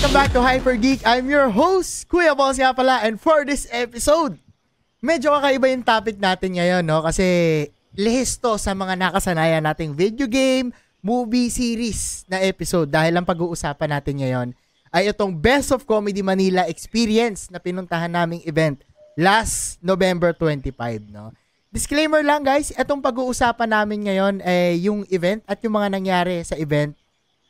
welcome back to Hyper Geek. I'm your host, Kuya Boss nga pala. And for this episode, medyo kakaiba yung topic natin ngayon, no? Kasi lihisto sa mga nakasanayan nating video game, movie series na episode. Dahil ang pag-uusapan natin ngayon ay itong Best of Comedy Manila Experience na pinuntahan naming event last November 25, no? Disclaimer lang guys, itong pag-uusapan namin ngayon ay yung event at yung mga nangyari sa event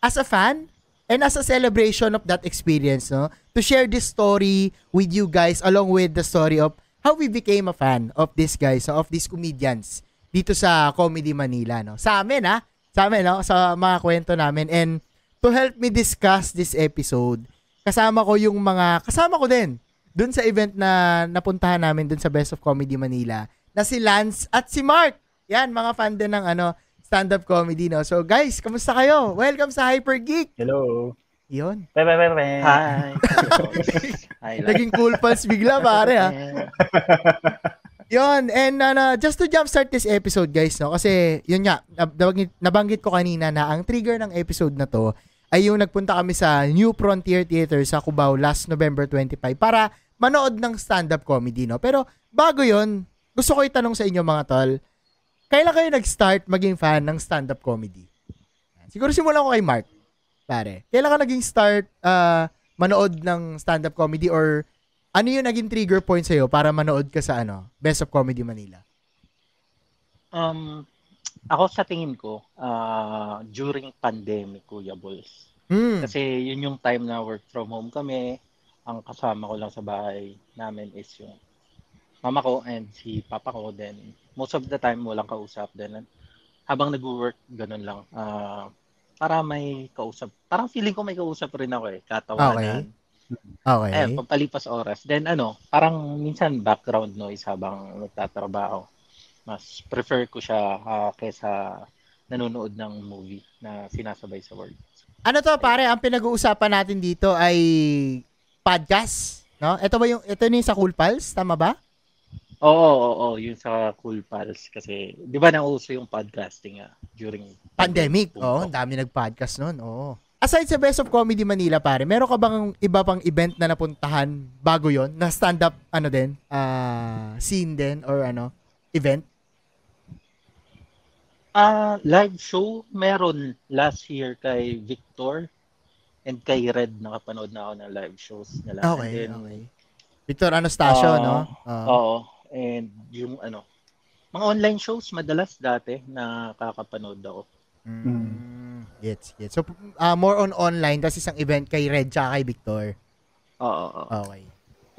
as a fan and as a celebration of that experience, no? To share this story with you guys along with the story of how we became a fan of these guys, of these comedians dito sa Comedy Manila, no? Sa amin, ha? Sa amin, no? Sa mga kwento namin. And to help me discuss this episode, kasama ko yung mga, kasama ko din, dun sa event na napuntahan namin dun sa Best of Comedy Manila, na si Lance at si Mark. Yan, mga fan din ng ano, stand-up comedy, no? So, guys, kamusta kayo? Welcome sa Hyper Geek. Hello. Yun. Pe, pe, pe, pe. Hi. Hi. Naging cool pals bigla, pare, ha? Yun, and ano, just to jumpstart this episode, guys, no? Kasi, yun nga, nabanggit, nabanggit ko kanina na ang trigger ng episode na to ay yung nagpunta kami sa New Frontier Theater sa Cubao last November 25 para manood ng stand-up comedy, no? Pero, bago yon gusto ko itanong sa inyo, mga tol, kailan kayo nag-start maging fan ng stand-up comedy? Siguro simulan ko kay Mark, pare. Kailan ka naging start uh, manood ng stand-up comedy or ano yung naging trigger point sa'yo para manood ka sa ano, Best of Comedy Manila? Um, ako sa tingin ko, uh, during pandemic, Kuya Bulls. Hmm. Kasi yun yung time na work from home kami. Ang kasama ko lang sa bahay namin is yung mama ko and si papa ko. Then, most of the time, walang kausap. Then, habang nag-work, ganun lang. Uh, para may kausap. Parang feeling ko may kausap rin ako eh. Katawanan. Okay. Ayan, pampalipas oras. Then ano, parang minsan background noise habang nagtatrabaho. Mas prefer ko siya uh, kaysa nanonood ng movie na sinasabay sa work. Ano to pare, ang pinag-uusapan natin dito ay podcast, no? Ito ba yung ito yung sa Cool Pals, tama ba? Oo, oo, oo, yun sa Cool Pals kasi 'di ba nauso yung podcasting ah, during pandemic. Oo, oh, dami nag-podcast noon. Oo. Aside sa Best of Comedy Manila, pare, meron ka bang iba pang event na napuntahan bago yon na stand-up, ano din, uh, scene din, or ano, event? Ah, uh, live show, meron last year kay Victor and kay Red, nakapanood na ako ng live shows nila. Okay, then, okay. Victor Anastasio, uh, no? Uh, oo, and yung ano, mga online shows madalas dati nakakapanood ako. Mm. Gets, gets. So, uh, more on online, kasi isang event kay Red tsaka kay Victor. Oo, oo. Okay.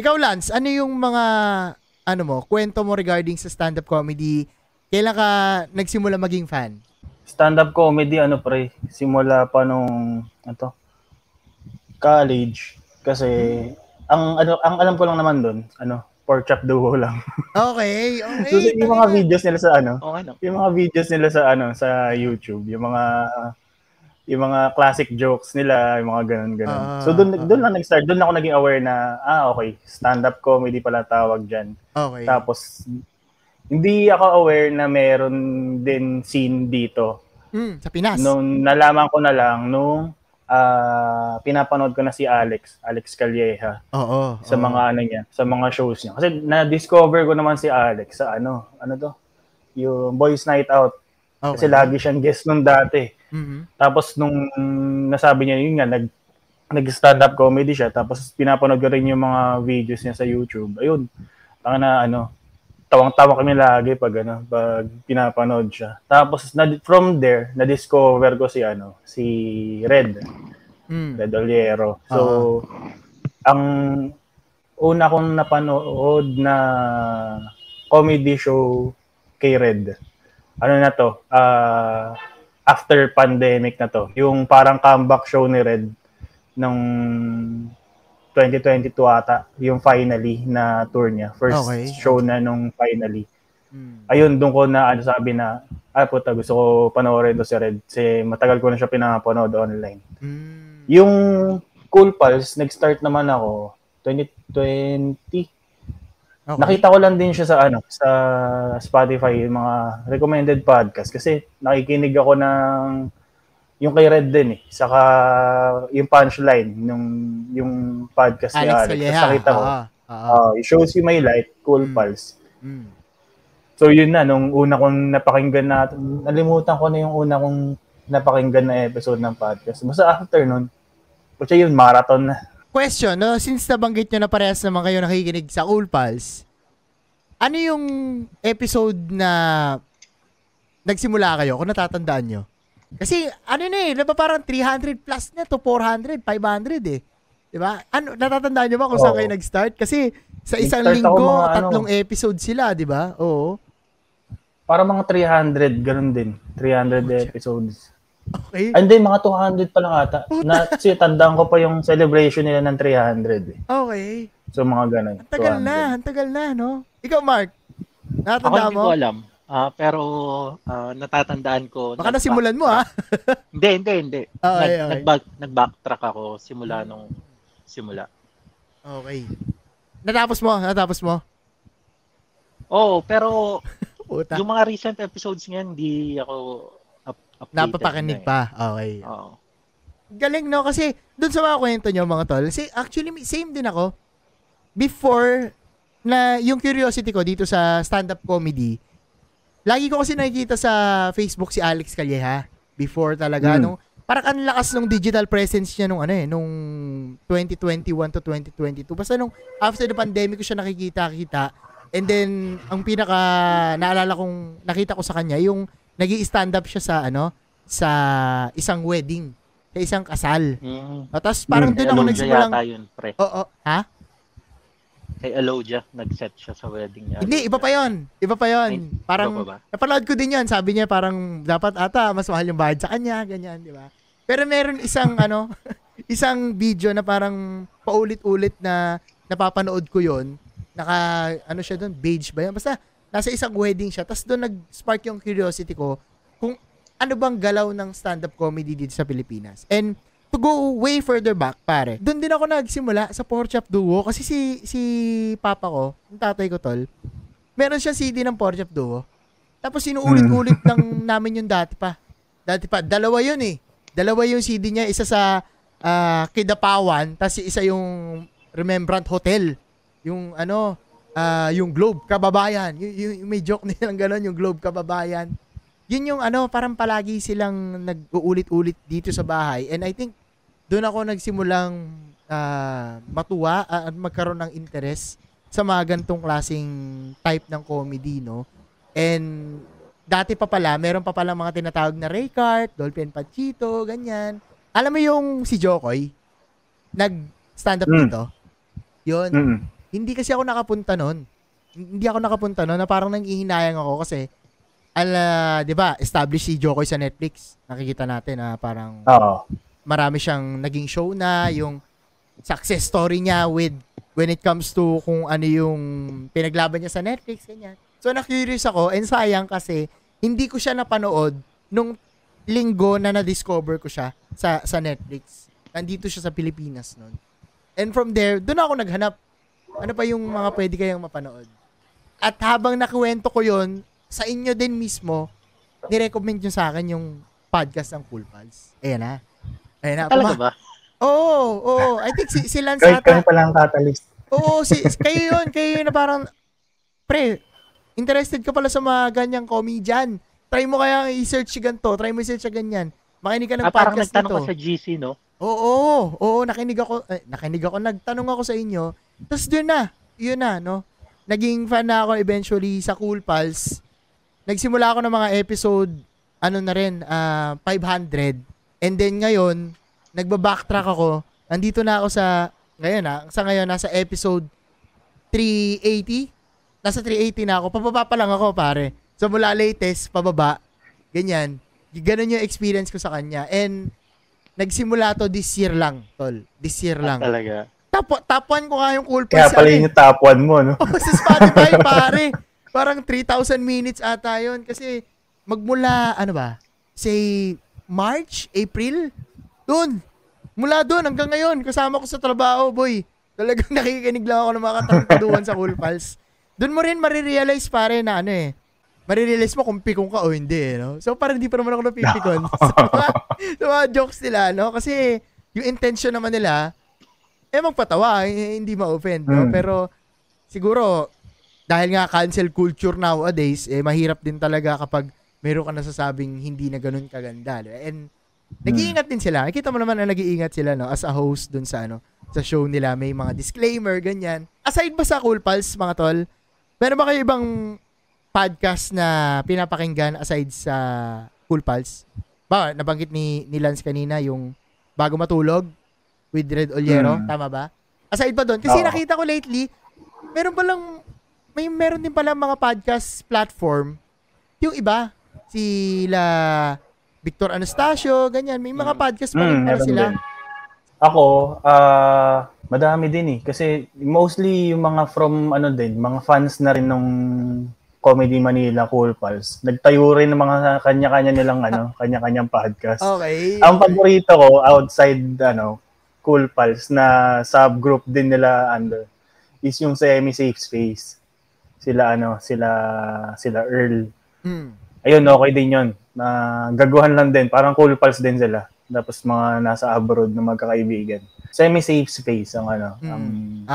Ikaw, Lance, ano yung mga, ano mo, kwento mo regarding sa stand-up comedy? Kailan ka nagsimula maging fan? Stand-up comedy, ano pre, simula pa nung, ano college. Kasi, ang, ano, ang alam ko lang naman doon, ano, pork chop duo lang. okay, okay. so, yung mga videos nila sa ano, okay, no? yung mga videos nila sa ano, sa YouTube, yung mga yung mga classic jokes nila, yung mga ganun ganun. Uh, so doon uh, doon lang nag-start, doon ako naging aware na ah okay, stand-up comedy pala tawag diyan. Okay. Tapos hindi ako aware na meron din scene dito. Mm, sa Pinas. Nung nalaman ko na lang nung uh, pinapanood ko na si Alex, Alex Calleja. Oo. Sa oo. mga ano niya, sa mga shows niya. Kasi na-discover ko naman si Alex sa ano, ano to? Yung Boys Night Out. Okay. Kasi lagi siyang guest nung dati. Mm-hmm. Tapos nung nasabi niya yun nga, nag nag-stand-up comedy siya. Tapos pinapanood ko rin yung mga videos niya sa YouTube. Ayun. Tanga na ano, tawang-tawa kami lagi pag ano, pag pinapanood siya. Tapos na, from there, na-discover ko si ano, si Red. Mm. Red Oliero. So, uh-huh. ang una kong napanood na comedy show kay Red. Ano na to? Uh, after pandemic na to. Yung parang comeback show ni Red nung 2022 ata, yung finally na tour niya. First okay. show na nung finally. Hmm. Ayun, doon ko na ano sabi na, ah puta, gusto ko panoorin to si Red. Kasi matagal ko na siya pinapanood online. Hmm. Yung Cool Pals, nag-start naman ako 2020. Okay. Nakita ko lang din siya sa ano, sa Spotify, yung mga recommended podcast kasi nakikinig ako ng yung kay Red din eh. Saka yung punchline nung yung podcast ni Alex Alex. Tapos nakita ko, oo. uh, it shows you my light, cool Mm. pulse. Mm. So yun na, nung una kong napakinggan na, nalimutan ko na yung una kong napakinggan na episode ng podcast. Basta after nun, kutsa yun, marathon na. Question, no? Since nabanggit nyo na parehas naman kayo nakikinig sa Cool Pals, ano yung episode na nagsimula kayo kung natatandaan nyo? Kasi ano na eh, diba parang 300 plus na to 400, 500 eh. 'Di ba? Ano natatandaan nyo ba kung saan Oo. kayo nag-start? Kasi sa isang Nag-start ako linggo, mga ano. tatlong episode sila, 'di ba? Oo. Para mga 300, ganun din. 300 episodes. Okay. And then, mga 200 pa lang ata. Na, kasi tandaan ko pa yung celebration nila ng 300 eh. Okay. So, mga ganun. Ang tagal 200. na, ang tagal na, no? Ikaw, Mark. Ako Natatandaan hindi mo? ko alam. Ah, pero ah, natatandaan ko. Baka nasimulan mo, ah. Hindi, hindi, hindi. Okay, Nag, okay. nag-back, nag-backtrack ako simula nung simula. Okay. Natapos mo, natapos mo. Oo, pero Puta. yung mga recent episodes ngayon, hindi ako up, updated. Napapakinig na eh. pa. Okay. Oo. Galing, no? Kasi dun sa mga kwento nyo, mga tol, si, actually, same din ako. Before, na yung curiosity ko dito sa stand-up comedy, lagi ko kasi nakikita sa Facebook si Alex Calleja. Before talaga, Hmm. nung, parang ang lakas nung digital presence niya nung ano eh, nung 2021 to 2022. Basta nung after the pandemic ko siya nakikita-kita. And then, ang pinaka naalala kong nakita ko sa kanya, yung nag stand up siya sa ano, sa isang wedding, sa isang kasal. Mm. O, tapos parang Hmm. doon ako Alodia nagsimulang, yata yun, pre. oo, ha? Kay Alodia, nag-set siya sa wedding niya. Hindi, iba pa yon Iba pa yon Parang, iba pa ba? napanood ko din yan. Sabi niya parang dapat ata mas mahal yung bayad sa kanya, ganyan, di ba? Pero meron isang ano, isang video na parang paulit-ulit na napapanood ko yon Naka, ano siya doon, beige ba yan? Basta, nasa isang wedding siya. Tapos doon nag-spark yung curiosity ko kung ano bang galaw ng stand-up comedy dito sa Pilipinas. And to go way further back, pare, doon din ako nagsimula sa Pork Chop Duo kasi si si papa ko, yung tatay ko tol, meron siya CD ng Pork Chop Duo. Tapos sinuulit-ulit ng namin yung dati pa. Dati pa, dalawa yun eh. Dalawa yung CD niya, isa sa ah, Kidapawan, tapos isa yung Remembrant Hotel. Yung ano, ah, yung Globe Kababayan. Y- y- yung may joke nilang gano'n, yung Globe Kababayan. Yun yung ano, parang palagi silang nag-uulit-ulit dito sa bahay. And I think, doon ako nagsimulang ah, matuwa ah, at magkaroon ng interest sa mga gantong klaseng type ng comedy, no? And dati pa pala, meron pa pala mga tinatawag na Raycart, Dolphin Panchito, ganyan. Alam mo yung si Jokoy, nag-stand up Mm. dito? Yun. Mm. Hindi kasi ako nakapunta nun. Hindi ako nakapunta nun na parang nanghihinayang ako kasi ala, 'di ba, established si Jokoy sa Netflix. Nakikita natin na parang Oo. Marami siyang naging show na, yung success story niya with when it comes to kung ano yung pinaglaban niya sa Netflix, ganyan. So, na-curious ako, and sayang kasi, hindi ko siya napanood nung linggo na na-discover ko siya sa, sa Netflix. Nandito siya sa Pilipinas noon. And from there, doon ako naghanap. Ano pa yung mga pwede kayang mapanood? At habang nakuwento ko yon sa inyo din mismo, nirecommend nyo sa akin yung podcast ng Cool Pals. Ayan na. Ayan na. Talaga ba? Oo, oo. I think si, si Lance Kahit ata. palang catalyst. Oo, si, kayo yun. Kayo yun na parang, pre, interested ka pala sa mga ganyang comedian. Try mo kaya i-search si ganito. Try mo i-search ganyan. Makinig ka ng Ah, parang podcast nagtanong nito. ka sa GC, no? Oo, oo, nakinig ako, eh, nakinig ako, nagtanong ako sa inyo. Tapos doon na, yun na, no? Naging fan na ako eventually sa Cool Pals. Nagsimula ako ng mga episode, ano na rin, ah, 500. And then ngayon, nagba-backtrack ako. Nandito na ako sa, ngayon na, sa ngayon, nasa episode 380. Nasa 380 na ako. Pababa pa lang ako, pare. So mula latest, pababa. Ganyan. Ganun yung experience ko sa kanya. And nagsimula to this year lang, tol. This year lang. Talaga. Top, top 1 ko nga yung Cool Kaya Pals. pala eh. yun yung top 1 mo, no? Oh, sa Spotify, pare. Parang 3,000 minutes ata yun. Kasi magmula, ano ba? Say, March, April? Doon. Mula doon hanggang ngayon. Kasama ko sa trabaho, boy. Talagang nakikinig lang ako ng mga kataruntuduan sa Cool Pals. Doon mo rin marirealize, pare, na ano eh. marirelease mo kung pikon ka o hindi, eh, no? So, parang hindi pa naman ako napipikon sa, mga, sa mga jokes nila, no? Kasi, yung intention naman nila, eh, magpatawa, eh, hindi ma-offend, no? Mm. Pero, siguro, dahil nga cancel culture nowadays, eh, mahirap din talaga kapag meron ka nasasabing hindi na ganun kaganda. And, nag-iingat din sila. Nakita mo naman na nag-iingat sila, no? As a host dun sa, ano, sa show nila, may mga disclaimer, ganyan. Aside ba sa Cool Pals, mga tol, meron ba kayo ibang podcast na pinapakinggan aside sa Cool Pals? Ba, nabanggit ni, ni Lance kanina yung Bago Matulog with Red Oliero, Hmm. tama ba? Aside pa doon, kasi Oo. nakita ko lately, meron ba lang, may meron din pala mga podcast platform, yung iba, sila Victor Anastasio, ganyan, may mga podcast pa rin Mm, pala meron sila. din. Ako, ah madami din eh. Kasi mostly yung mga from ano din, mga fans na rin nung Comedy Manila Cool Pals. Nagtayo rin ng mga kanya-kanya nilang ano, kanya-kanyang podcast. Okay. Ang paborito ko outside ano, Cool Pals na subgroup din nila under is yung Semi Safe Space. Sila ano, sila sila Earl. Mm. Ayun, okay din 'yon. Na gaguhan lang din, parang Cool Pals din sila. Tapos mga nasa abroad na magkakaibigan. Semi safe space ang ano, Mm. ang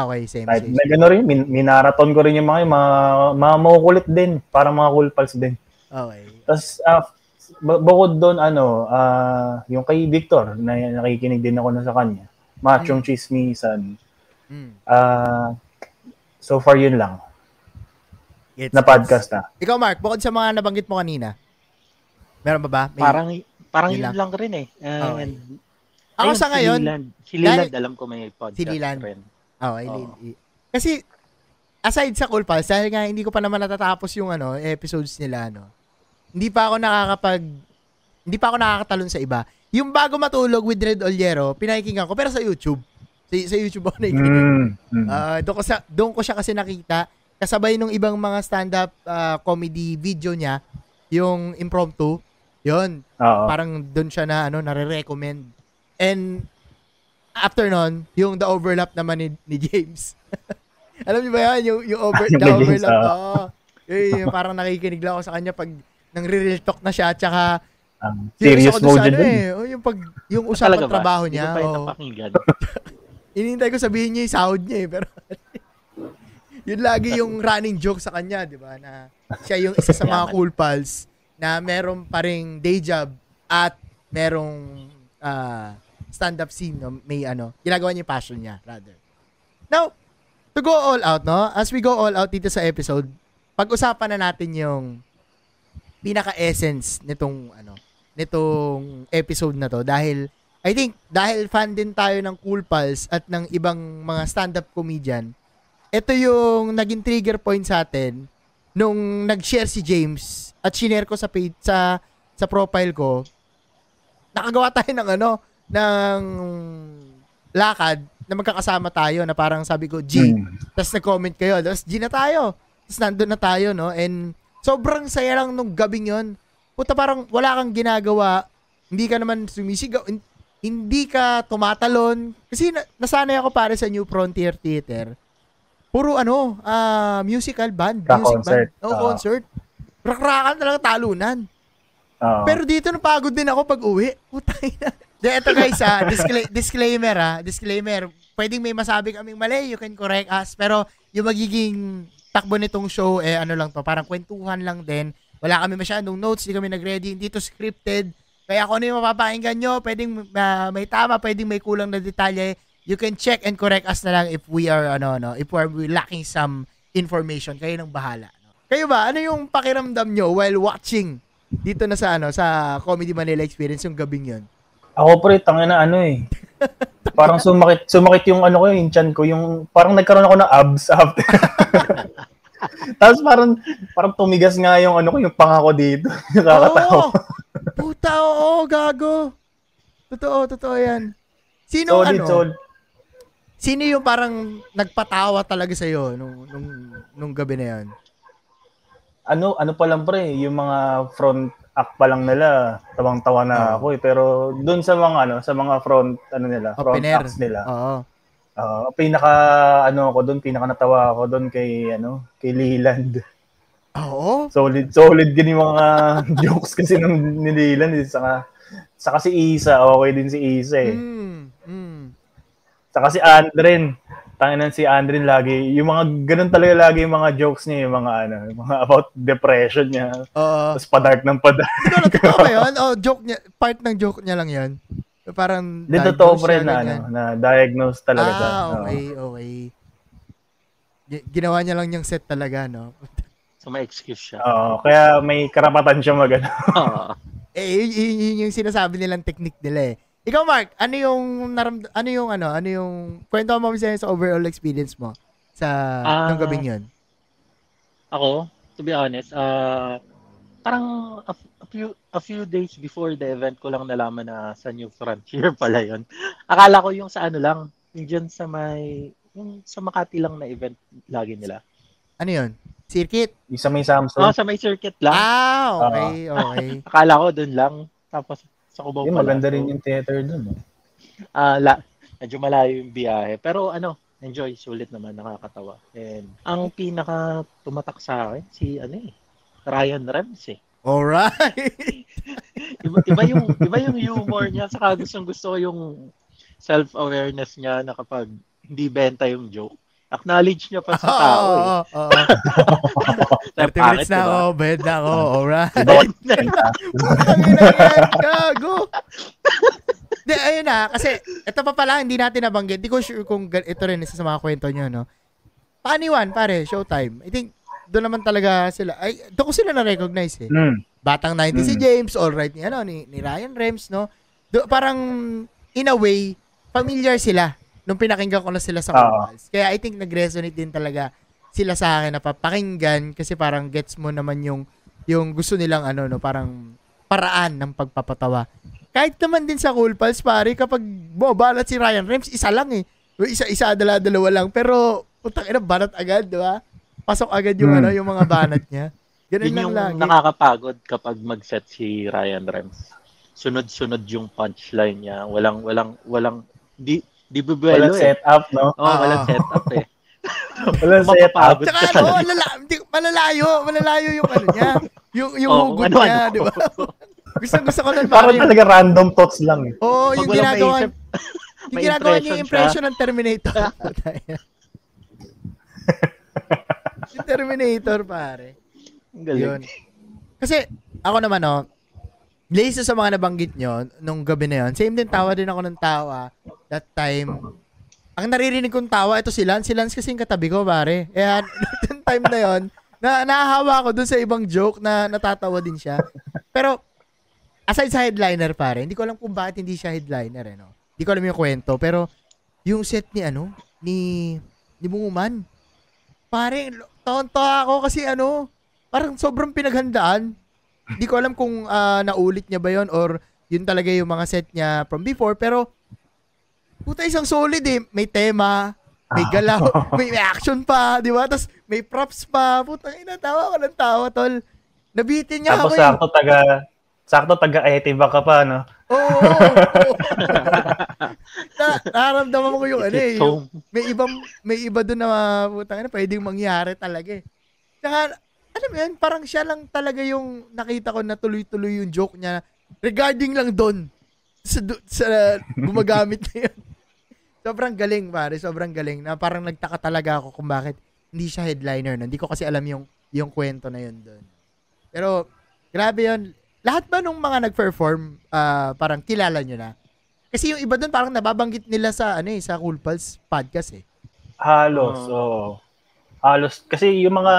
Okay, same, kahit same. na gano'n rin, min- minaraton ko rin yung mga, yun, mga, mga makukulit din, para mga cool pals din. Okay. Tapos, ah, bu- bukod doon, ano, ah, yung kay Victor, na nakikinig din ako na sa kanya, Machong Chismisan, Mm. ah, so far yun lang, Gets, na podcast na. Ikaw, Mark, bukod sa mga nabanggit mo kanina, meron ba ba? May- Parang parang Yun lang. lang rin eh. Okay. And, Ako ayun, sa ngayon, Si Leland, si Leland dahil- alam ko may podcast Si Leland. rin. oh, ay, Oo. i- kasi, aside sa Cool Pals, dahil nga hindi ko pa naman natatapos yung ano, episodes nila, ano, hindi pa ako nakakapag, hindi pa ako nakakatalon sa iba. Yung bago matulog with Red Oliero, pinakikinggan ko, pero sa YouTube. Sa, sa YouTube ako nakikinig. Mm, mm. Ah, doon ko sa doon ko siya kasi nakita kasabay nung ibang mga stand-up ah, comedy video niya, yung impromptu. 'Yon. Oo. Parang doon siya na ano, nare-recommend. And after nun, yung the overlap naman ni, ni James. Alam niyo ba yan? Yung, yung over, Yung the kay James, overlap. ah. Oo. Yun, yung parang nakikinig lang ako sa kanya pag nang real talk na siya at saka Ang serious serious mode ano yun. eh. Oh, yung pag yung usapan trabaho Hindi niya. ko pa yun napakinggan. Inintay ko sabihin niya yung sahod niya eh, pero yun lagi yung running joke sa kanya, di ba? Na siya yung isa sa mga cool pals na meron pa ring day job at merong ah, stand-up scene, no? may ano, ginagawa niya yung passion niya, rather. Now, to go all out, no? As we go all out dito sa episode, pag-usapan na natin yung pinaka-essence nitong ano, nitong episode na to dahil I think dahil fan din tayo ng Cool Pals at ng ibang mga stand-up comedian, ito yung naging trigger point sa atin nung nag-share si James at shinare ko sa page, sa sa profile ko. Nakagawa tayo ng ano, ng lakad na magkakasama tayo na parang sabi ko, G, Mm. tapos nag-comment kayo. Tapos G na tayo. Tapos nandun na tayo, no? And sobrang saya lang nung gabing yon. Puta parang wala kang ginagawa. Hindi ka naman sumisigaw. hin- Hindi ka tumatalon. Kasi na, nasanay ako para sa New Frontier Theater. Puro ano, ah musical band. Music Ka-concert. band. Oo, Oo. concert. Rakrakan talaga talunan. Oo. Pero dito napagod din ako pag uwi. Putay na. De, ito guys, ah, discla- disclaimer ah, disclaimer. Pwedeng may masabi kaming mali, you can correct us. Pero yung magiging takbo nitong show, eh ano lang to, parang kwentuhan lang din. Wala kami masyadong notes, hindi kami nag-ready, hindi to scripted. Kaya kung ano yung mapapakinggan nyo, pwedeng ah, may tama, pwedeng may kulang na detalye. You can check and correct us na lang if we are, ano, no, if we're lacking some information. Kayo nang bahala. No? Kayo ba, ano yung pakiramdam nyo while watching dito na sa ano sa Comedy Manila Experience yung gabing yon. Ako pre, tangin na ano eh. Parang sumakit, sumakit yung ano ko, yung chan ko, yung parang nagkaroon ako ng abs after. Tapos parang parang tumigas nga yung ano ko, yung panga ko dito. Nakakatawa. Oo! Puta, oo, gago. Totoo, totoo yan. Sino solid, ano? solid. Sino yung parang nagpatawa talaga sa iyo nung nung nung gabi na yon? Ano, ano pa lang pre, yung mga front act pa lang nila, tawang-tawa na Oo. ako eh. Pero dun sa mga ano, sa mga front ano nila, front Opener. acts nila. Oo. ah, pinaka ano ako doon, pinaka natawa ako doon kay ano, kay Leland. Oo. Solid, solid din yung mga jokes kasi nung nililan. Eh. Saka, saka si Isa, okay din si Isa eh. Mm. Saka si Andren. Tanginan si Andren lagi. Yung mga, ganun talaga lagi yung mga jokes niya, yung mga ano, yung mga about depression niya. Oo. Tapos padark ng padark. Ikaw na totoo ba yun? O joke niya, part ng joke niya lang yun? Parang Hindi totoo diagnose pa rin na, ano, na diagnose talaga siya. Ah, Oo. okay, okay. Gi- Ginawa niya lang yung set talaga, no? So may excuse siya. Oo, kaya may karapatan siya mag ano. Eh, yun, yun- yun yung sinasabi nilang technique nila eh. Ikaw, Mark, ano yung naram ano yung ano, ano yung kwento mo sa sa overall experience mo sa Ah. nung gabing yun? Ako, to be honest, uh, parang a, a few a few days before the event ko lang nalaman na sa New Frontier pala yon. Akala ko yung sa ano lang, yung dyan sa may yung sa Makati lang na event lagi nila. Ano yun? Circuit? Isa may Samsung. Oh, sa may circuit lang. Ah, okay, okay. Akala ko doon lang. Tapos sa Cubao pala. maganda rin yung theater dun. Eh. Ah, la, medyo malayo yung biyahe. Pero ano, enjoy, sulit naman, nakakatawa. And ang pinaka tumatak sa akin, si ano eh, Ryan Rems eh. Alright. Iba, iba yung iba yung humor niya saka gustong gusto ko yung self-awareness niya na kapag hindi benta yung joke. Acknowledge niya pa sa tao. Oo, eh. oo, oo. 30 minutes na ako, bed na ako, alright. Ina yan, gago. Di, ayun na, kasi ito pa pala, hindi natin nabanggit. Di ko sure kung ito rin isa sa mga kwento nyo, no? Paaniwan, pare, showtime. I think, doon naman talaga sila, ay, doon ko sila na-recognize eh. Mm. Batang 90 si Mm. James, all right ni, ano, ni, ni Ryan Rems, no? Do, parang, in a way, familiar sila nung pinakinggan ko na sila sa. Kumpals. Kaya I think nag-resonate din talaga sila sa akin na papakinggan kasi parang gets mo naman yung yung gusto nilang ano no parang paraan ng pagpapatawa. Kahit naman din sa Cool Pals pare kapag bobalat si Ryan Rems isa lang eh. Isa-isa dala dalawa lang pero putang ina banat agad, di ba? Pasok agad yung Hmm. ano yung mga banat niya. Ganun Yun lang yung lagi. nakakapagod kapag mag-set si Ryan Rems. Sunod-sunod yung punchline niya. Walang, walang, walang, di, di bubuelo Walang eh. setup, no? Oo, oh, walang Ah. setup eh. Walang setup. Tsaka ka ano, malala, di, malalayo, malalayo yung ano niya. Yung, yung Oo, hugot ano, niya, ano. di ba? gusto, gusto ko nun, Parang talaga random thoughts lang. Eh. Oo, Pag yung ginagawa, yung ginagawa niya yung impression impression ng Terminator. yung Terminator, pare. Ang galing. Yun. Kasi, ako naman, no, Lace sa mga nabanggit nyo, nung gabi na yun, same din, tawa din ako ng tawa. That time, ang naririnig kong tawa, ito si Lance. Si Lance kasi yung katabi ko, pare. Kaya, yung time na yon na nahahawa ako dun sa ibang joke na natatawa din siya. Pero, aside sa headliner, pare, hindi ko alam kung bakit hindi siya headliner, eh, no? Hindi ko alam yung kwento, pero, yung set ni, ano, ni, ni Bunguman, pare, tonto ako kasi, ano, parang sobrang pinaghandaan. Hindi ko alam kung ah, naulit niya ba yon or yun talaga yung mga set niya from before, pero, puta isang solid eh. May tema, may galaw, may, may action pa, di ba? Tapos may props pa. Puta, ina, tawa ko ng tawa, tol. Nabitin niya ako Tapos eh. sakto taga, sakto taga Etiba ka pa, no? Oo. oo, oo. na, nararamdaman ko yung ano eh. Yung, may ibang, may iba doon na putang ina, pwedeng mangyari talaga eh. Tsaka, alam mo yan, parang siya lang talaga yung nakita ko na tuloy-tuloy yung joke niya regarding lang doon sa, sa gumagamit na yun. Sobrang galing, pare. Sobrang galing. Na parang nagtaka talaga ako kung bakit hindi siya headliner. Hindi ko kasi alam yung, yung kwento na yun doon. Pero, grabe yun. Lahat ba nung mga nag-perform, ah, parang kilala nyo na? Kasi yung iba doon parang nababanggit nila sa ano eh, sa Cool Pals podcast eh. Halos, Oo. oo. Halos. Kasi yung mga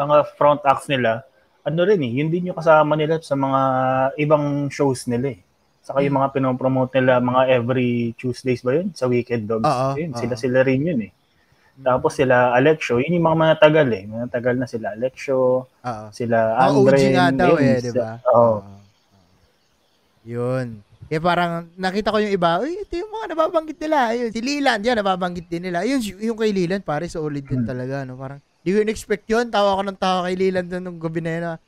mga front acts nila, ano rin eh, yun din yung kasama nila sa mga ibang shows nila eh. Saka yung mga pinopromote nila, mga every Tuesdays ba yun? Sa Weekend Dogs. Oo, yun, sila-sila rin yun eh. Tapos sila Alexio, yun yung mga manatagal eh. Manatagal na sila Alexio, Oo. sila Mga OG Andre. nga daw eh, di ba? Oo. Yun. Kaya parang nakita ko yung iba, uy, ito yung mga nababanggit nila. Ayun, si Leland, yan, nababanggit din nila. Ayun, yung kay Leland, pare, solid din Hmm. talaga. No? Parang, di ko in-expect yun. Tawa ko ng tawa kay Leland doon nung gabi na yun. ah.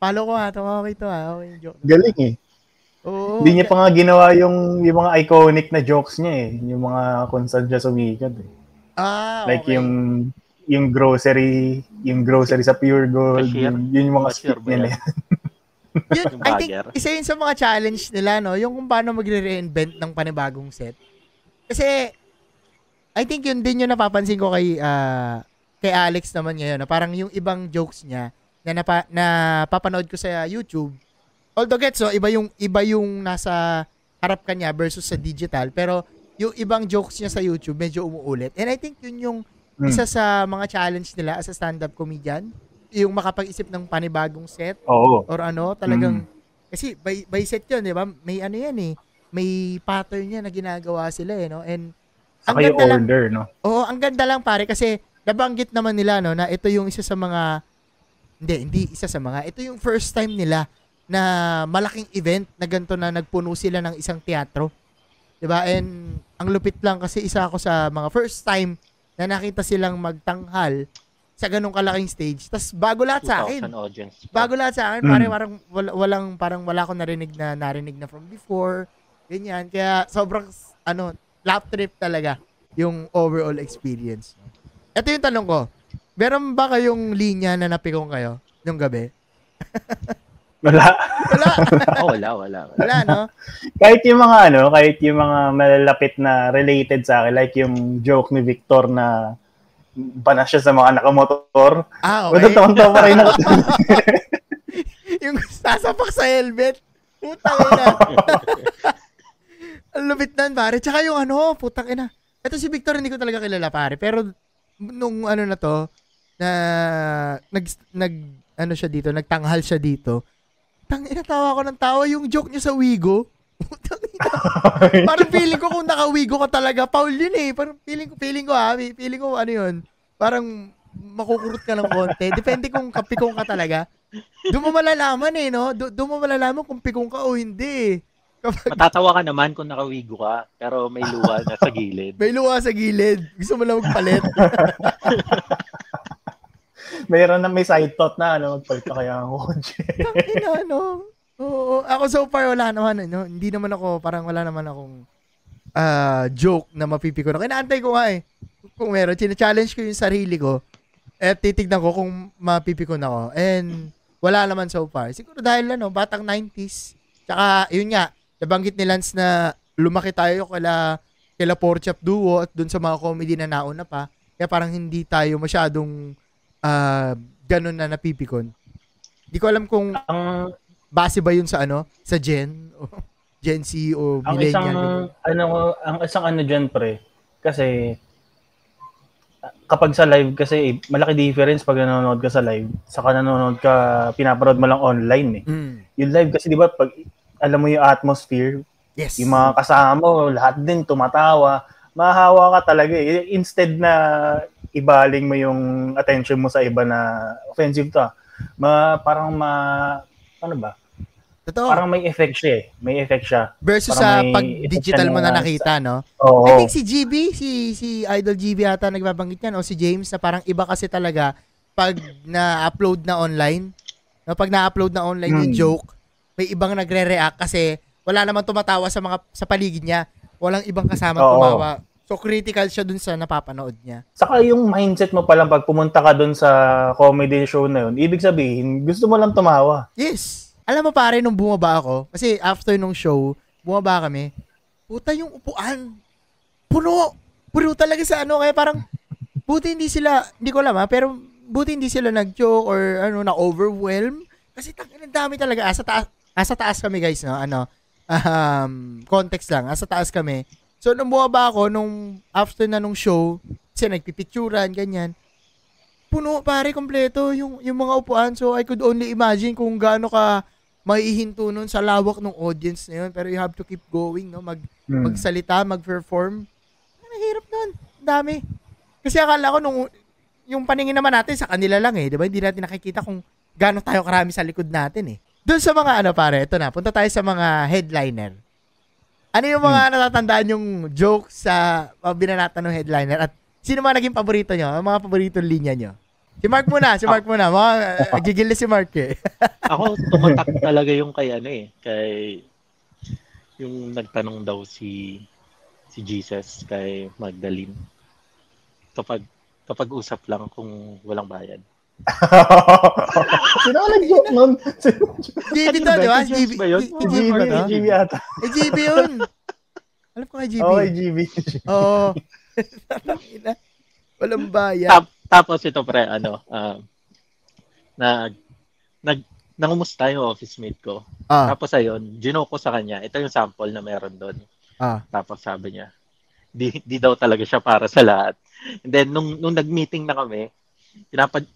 Follow ko ha, tawa ko ito ha. Okay yung joke. Galing eh. Oo. Hindi niya pa nga ginawa yung, yung mga iconic na jokes niya eh. Yung mga kung saan siya sumikat eh. Ah, Like okay. yung yung grocery yung grocery sa Pure Gold, yun, yun yung mga ba nila. yan? Yun, Yung I think, isa yun sa mga challenge nila, no? Yung kung paano magre-reinvent ng panibagong set. Kasi, I think yun din yung napapansin ko kay, ah, kay Alex naman ngayon, na parang yung ibang jokes niya, na, napa, na papanood ko sa YouTube, although gets, so, iba yung, iba yung nasa harap kanya versus sa digital, pero yung ibang jokes niya sa YouTube, medyo umuulit. And I think yun yung Hmm. isa sa mga challenge nila as a stand-up comedian, yung makapag-isip ng panibagong set, Oo. or ano, talagang kasi by, by set 'yun, 'di ba? May ano 'yan eh. May pattern 'yan na ginagawa sila eh, no? And ang yung ganda lang, order, no? oo, ang ganda lang pare kasi nabanggit naman nila no na ito yung isa sa mga hindi, hindi isa sa mga. Ito yung first time nila na malaking event na ganito na nagpuno sila ng isang teatro. 'Di ba? And ang lupit lang kasi isa ako sa mga first time na nakita silang magtanghal sa ganong kalaking stage. Tapos bago lahat sa akin 2,000 audience. bago lahat sa akin, Mm. pare, parang wala, walang, parang wala akong narinig na narinig na from before. Ganyan. Kaya sobrang, ano, lap trip talaga yung overall experience. Ito yung tanong ko. Meron ba kayong linya na napikong kayo nung gabi? Wala. Wala. Oh, wala, wala. wala. Wala, no? kahit yung mga ano, kahit yung mga malalapit na related sa akin, like yung joke ni Victor na banas siya sa mga nakamotor. Ah, Okay. Matatawa pa rin ako. yung sasapak sa helmet. Putang ina. Ang lupit nan, pare. Tsaka yung ano, putang ina. Ito si Victor, hindi ko talaga kilala, pare. Pero, nung ano na to, na, nag, nag, ano siya dito, nagtanghal siya dito. Tang ina, tawa ko ng tawa yung joke niya sa Wigo. Putang ina. Parang feeling ko kung naka-Wigo ka talaga, Paul yun eh. Parang feeling ko, feeling ko ha, feeling ko ano yun. Parang makukurot ka ng konti. Depende kung kapikong ka talaga. Doon mo malalaman eh, no? Do- Doon mo malalaman kung pikong ka o hindi eh. Kapag Matatawa ka naman kung nakawigo ka, pero may luwa na sa gilid. may luwa sa gilid, gusto mo lang magpalit. Mayroon na may side thought na, ano, magpalit ka kaya ang kotse. Ina, no? Oo, ako so far wala naman, no? Hindi naman ako, parang wala naman akong ah joke na mapipiko na. Kinaantay ko nga eh. Kung meron, challenge ko yung sarili ko. At titignan ko kung mapipikon ako. And wala naman so far. Siguro dahil ano, batang 90s. Tsaka, yun nga, nabanggit ni Lance na lumaki tayo kala, kala Porchap Duo at dun sa mga comedy na nauna pa. Kaya parang hindi tayo masyadong ah ganun na napipikon. Hindi ko alam kung ang base ba yun sa ano? Sa Gen? O Gen Z o ang isang Millennial? ano ang isang ano diyan pre kasi kapag sa live kasi eh, malaki difference pag nanonood ka sa live saka nanonood ka pinapanood mo lang online eh. Mm. Yung live kasi di ba pag alam mo yung atmosphere, Yes. yung mga kasama mo, lahat din tumatawa, mahahawa ka talaga eh. Instead na ibaling mo yung attention mo sa iba na offensive to, ah. ma, parang ma, ano ba? Totoo. Parang may effect siya eh. May effect siya. Versus parang sa pag digital mo na na- nakita, no? Oo. I think si GB, si si Idol GB ata nagbabanggit yan o si James na parang iba kasi talaga pag na-upload na online. No, pag na-upload na online yung Hmm. joke, may ibang nagre-react kasi wala naman tumatawa sa mga sa paligid niya. Walang ibang kasama Oo. tumawa. So critical siya dun sa napapanood niya. Saka yung mindset mo pa lang pag pumunta ka doon sa comedy show na yun, ibig sabihin, gusto mo lang tumawa. Yes. Alam mo pare, nung bumaba ako, kasi after nung show, bumaba kami, puta yung upuan. Puno. Puno talaga sa ano, kaya parang, buti hindi sila, hindi ko alam ha, pero buti hindi sila nag-joke or ano, na-overwhelm. Kasi ang dami talaga. Asa taas, asa taas kami guys, no? Ano, um, context lang. Asa taas kami. So, nung bumaba ako, nung after na nung show, kasi nagpipicturan, ganyan, puno pare kompleto yung yung mga upuan. So I could only imagine kung gaano ka maihinto nun sa lawak ng audience na yun. Pero you have to keep going no? Mag Hmm. magsalita mag-perform. Ang hirap nun. Dami. Kasi akala ko nung yung paningin naman natin sa kanila lang eh. Di ba? Hindi natin nakikita kung gaano tayo karami sa likod natin eh doon sa mga ano pare ito na punta tayo sa mga headliner ano yung mga natatandaan yung joke sa uh, binanatan ng headliner at sino mga naging paborito nyo? Ang mga paboritong linya nyo? Si Mark muna, si Mark muna. Mga, uh, gigil na si Mark eh. Ako, tumatak talaga yung kay ano eh, kay yung nagtanong daw si si Jesus kay Magdalene. Kapag kapag usap lang kung walang bayad. Sino ka nag-joke nun? GB to, di ba? Jones ba yun? GB ba? GB ata. Eh, GB yun. Alam ko GB. Oo, kay GB. Oo. Walang bayan. Tap, tapos ito pre, ano, um, nag, nag, nangumusta yung office mate ko. Ah, Tapos ayun, gino ko sa kanya, ito yung sample na meron doon. ah. Tapos sabi niya, di, di daw talaga siya para sa lahat. And then, nung, nung nag-meeting na kami, pinapad,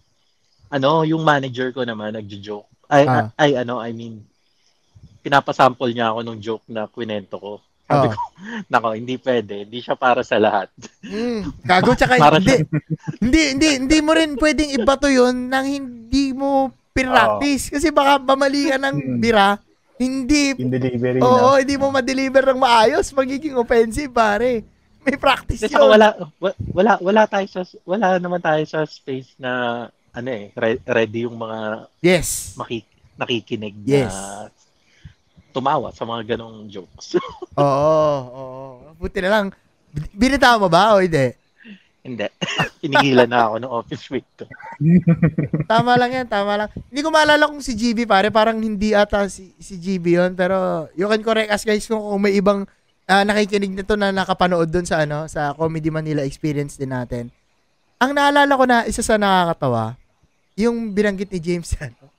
ano, yung manager ko naman, nagjo-joke. Ay, Ah. ay, ano, I mean, pinapasample niya ako ng joke na kwento ko. Sabi Ah. ko, nako, hindi pwede. Hindi siya para sa lahat. Mm, gago tsaka Para hindi, hindi, hindi, hindi mo rin pwedeng ibato yun nang hindi mo pinractice. Kasi baka mamali ka ng Mm. bira, hindi, Yung delivery oo, na. hindi mo ma-deliver ng maayos, magiging offensive, pare. May practice Kasi yun. wala, wa- wala, wala tayo sa, wala naman tayo sa space na, ano eh, re- ready yung mga Yes. makik nakikinig Yes. na tumawa sa mga ganong jokes. Oo, oo. Buti na lang. Binita mo ba o hindi? Hindi. Pinigilan na ako ng office week ko. Tama lang yan, tama lang. Hindi ko maalala kung si GB pare, parang hindi ata si, si GB yun, pero you can correct us guys kung, kung may ibang ah, nakikinig nito na nakapanood dun sa ano, sa Comedy Manila experience din natin. Ang naalala ko na isa sa nakakatawa, yung binanggit ni James ano,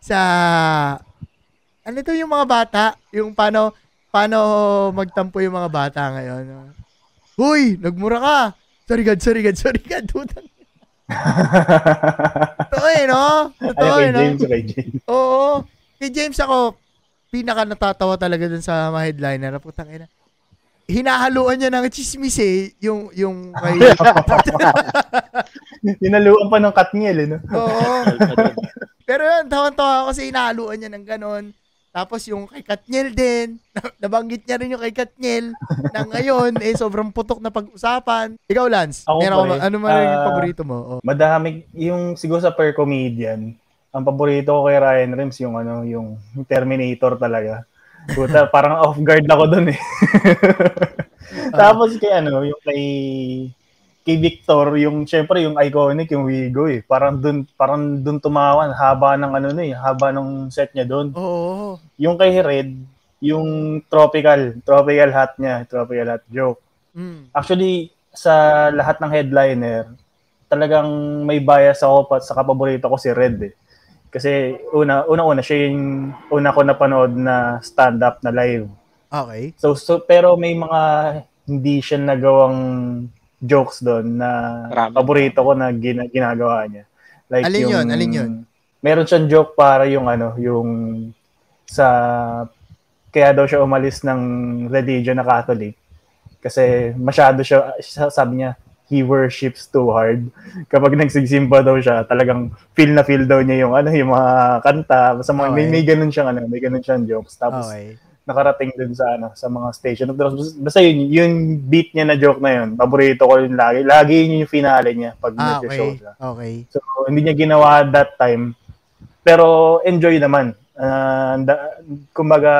sa ano to yung mga bata, yung paano paano magtampo yung mga bata ngayon. Huy, nagmura ka. Sorry God, sorry God, sorry God. Tutang. Totoo eh, no? Totoo eh, no? James, kay James. Oo. Kay James ako, pinaka natatawa talaga dun sa mga headliner. Putang ina. Hinahaluan niya ng chismis eh, yung, yung kay... Hinaluan pa ng Katniel, eh, no? Oo. Pero yun, tawan-tawa ako kasi hinahaluan niya ng ganon. Tapos yung kay Katniel din, nabanggit niya rin yung kay Katniel na ngayon, eh, sobrang putok na pag-usapan. Ikaw, Lance, Ako meron ba- eh. ano man yung Ah, paborito mo? Oh. Madami, yung siguro sa per comedian, ang paborito ko kay Ryan Rems, yung ano, yung Terminator talaga. Puta, parang off guard ako dun eh. Tapos kay ano, yung kay kay Victor, yung syempre yung iconic, yung Wigo eh. Parang dun, parang dun tumawan, haba ng ano na eh, haba ng set niya dun. Oo. Yung kay Red, yung tropical, tropical hat niya, tropical hat joke. Mm. Actually, sa lahat ng headliner, talagang may bias ako pa sa kapaborito ko si Red eh. Kasi una, una-una siya yung una ko napanood na stand-up na live. Okay. So, so pero may mga hindi siya nagawang jokes doon na Marami. paborito ko na gina- ginagawa niya. Like Alin yung, yun? Alin yun? Meron siyang joke para yung ano, yung sa kaya daw siya umalis ng religion na Catholic kasi masyado siya siya- sabi niya he worships too hard. Kapag nagsisimba daw siya, talagang feel na feel daw niya yung ano, yung mga kanta, sa mga, may, Okay. may ganun siyang ano, may ganun siyang jokes. Tapos Okay. nakarating dun sa ano sa mga station. Tapos basta yun, yung beat niya na joke na yun, paborito ko yun lagi. Lagi yun yung finale niya pag Ah, nag-show okay. siya. Okay. So hindi niya ginawa that time. Pero enjoy naman. Ah, da- kumbaga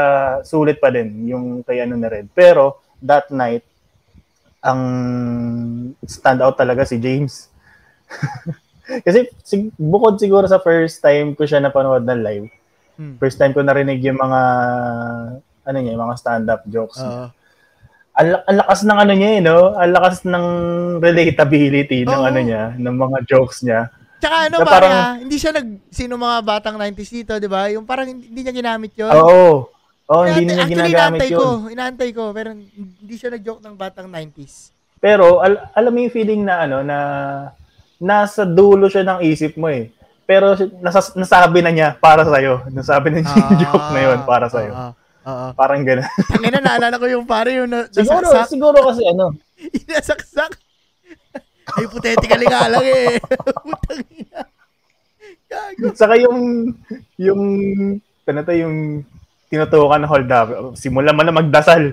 sulit pa din yung kay ano na red. Pero that night ang stand out talaga si James. Kasi sig- bukod siguro sa first time ko siya napanood na live, Hmm. First time ko narinig yung mga ano niya, yung mga stand-up jokes. Oo. Ang, ang lakas ng ano niya, eh, no? Ang lakas ng relatability ng Oo. ano niya, ng mga jokes niya. Tsaka ano ba parang- ah, hindi siya nag sino mga batang 90s dito, 'di ba? Yung parang hindi niya ginamit 'yon. Oo. Oh, hindi Inaantay- niya actually, ginagamit inaantay yun. ko, inaantay ko, pero hindi siya nag-joke ng batang 90s. Pero al- alam mo yung feeling na ano na nasa dulo siya ng isip mo eh. Pero nasa, nasabi na niya para sa iyo. Nasabi na niya yung joke na yun para sa iyo. Oo. Oo. Parang gano'n. Tangina naalala ko yung pare yung na, siguro, nasaksak. siguro kasi ano, Yung nasaksak. Hypothetically nga lang eh. Putang ina. Gago. Saka yung, yung, ano to, yung tinutukan na hold up. Simulan mo na magdasal.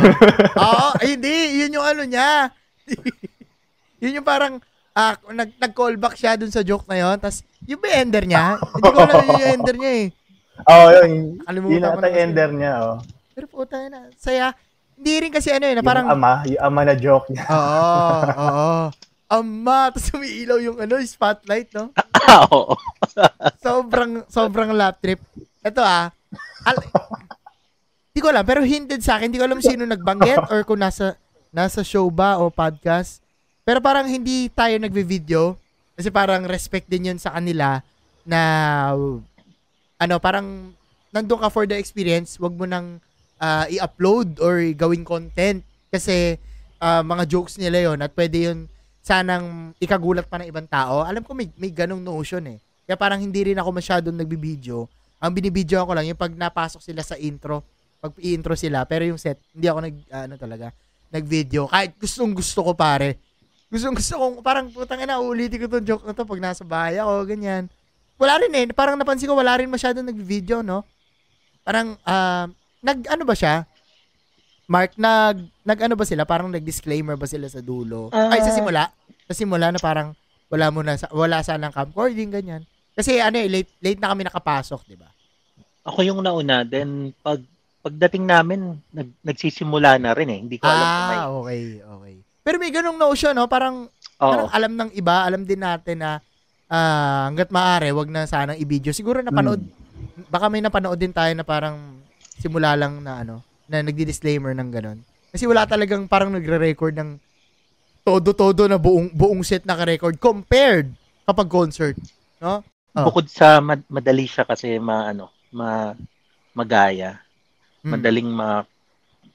Oo, ay, hindi. Yun yung ano niya. yun yung parang, ah, nag, nag-callback siya dun sa joke na yun. Tapos, yung ba yung ender niya? Hindi ko alam yung ender niya eh. Oo, oh, yun. Nakalimutan Yun ata yung ender niya, oh. Pero puta na, saya. Hindi rin kasi ano eh, na Yung parang, ama, yung ama na joke niya. oo, oo. Ama, tapos umiilaw yung ano, yung spotlight, no? Oo. sobrang, sobrang lap trip. Ito ah, al- di ko alam, pero hinted sa akin, di ko alam sino nagbanggit or kung nasa, nasa show ba o podcast. Pero parang hindi tayo nagvi-video kasi parang respect din yun sa kanila na ano, parang nandun ka for the experience, wag mo nang ah, i-upload or gawing content kasi ah, mga jokes nila yon at pwede yun sanang ikagulat pa ng ibang tao. Alam ko may, may ganong notion eh. Kaya parang hindi rin ako masyadong nagbibideo. Ang binibideo ko lang yung pag napasok sila sa intro, pag i-intro sila, pero yung set, hindi ako nag, ano talaga, nag-video. Kahit gustong gusto ko pare. Gustong gusto ko, parang putang ina, ulitin ko tong joke na to pag nasa bahay ako, ganyan. Wala rin eh, parang napansin ko wala rin masyadong nag-video, no? Parang, ah, nag, ano ba siya? Mark, nag, nag ano ba sila? Parang nag-disclaimer ba sila sa dulo? Ay, sa Ah. simula? Sa simula na parang wala mo na, sa- wala sanang camcording, ganyan. Kasi ano eh, late, late na kami nakapasok, di ba? Ako yung nauna, then pag pagdating namin, nag, nagsisimula na rin eh. Hindi ko alam kung may... Ah, okay, okay. Pero may ganong notion, no? Parang, Oo. parang alam ng iba, alam din natin na ah, hanggat maaari, wag na sanang i-video. Siguro napanood, baka may napanood din tayo na parang simula lang na ano, na nagdi-disclaimer ng ganon. Kasi wala talagang parang nagre-record ng todo-todo na buong buong set naka-record compared kapag concert, no? Oh. Bukod sa mad- madali siya kasi ma ano, ma magaya. Mm. Madaling ma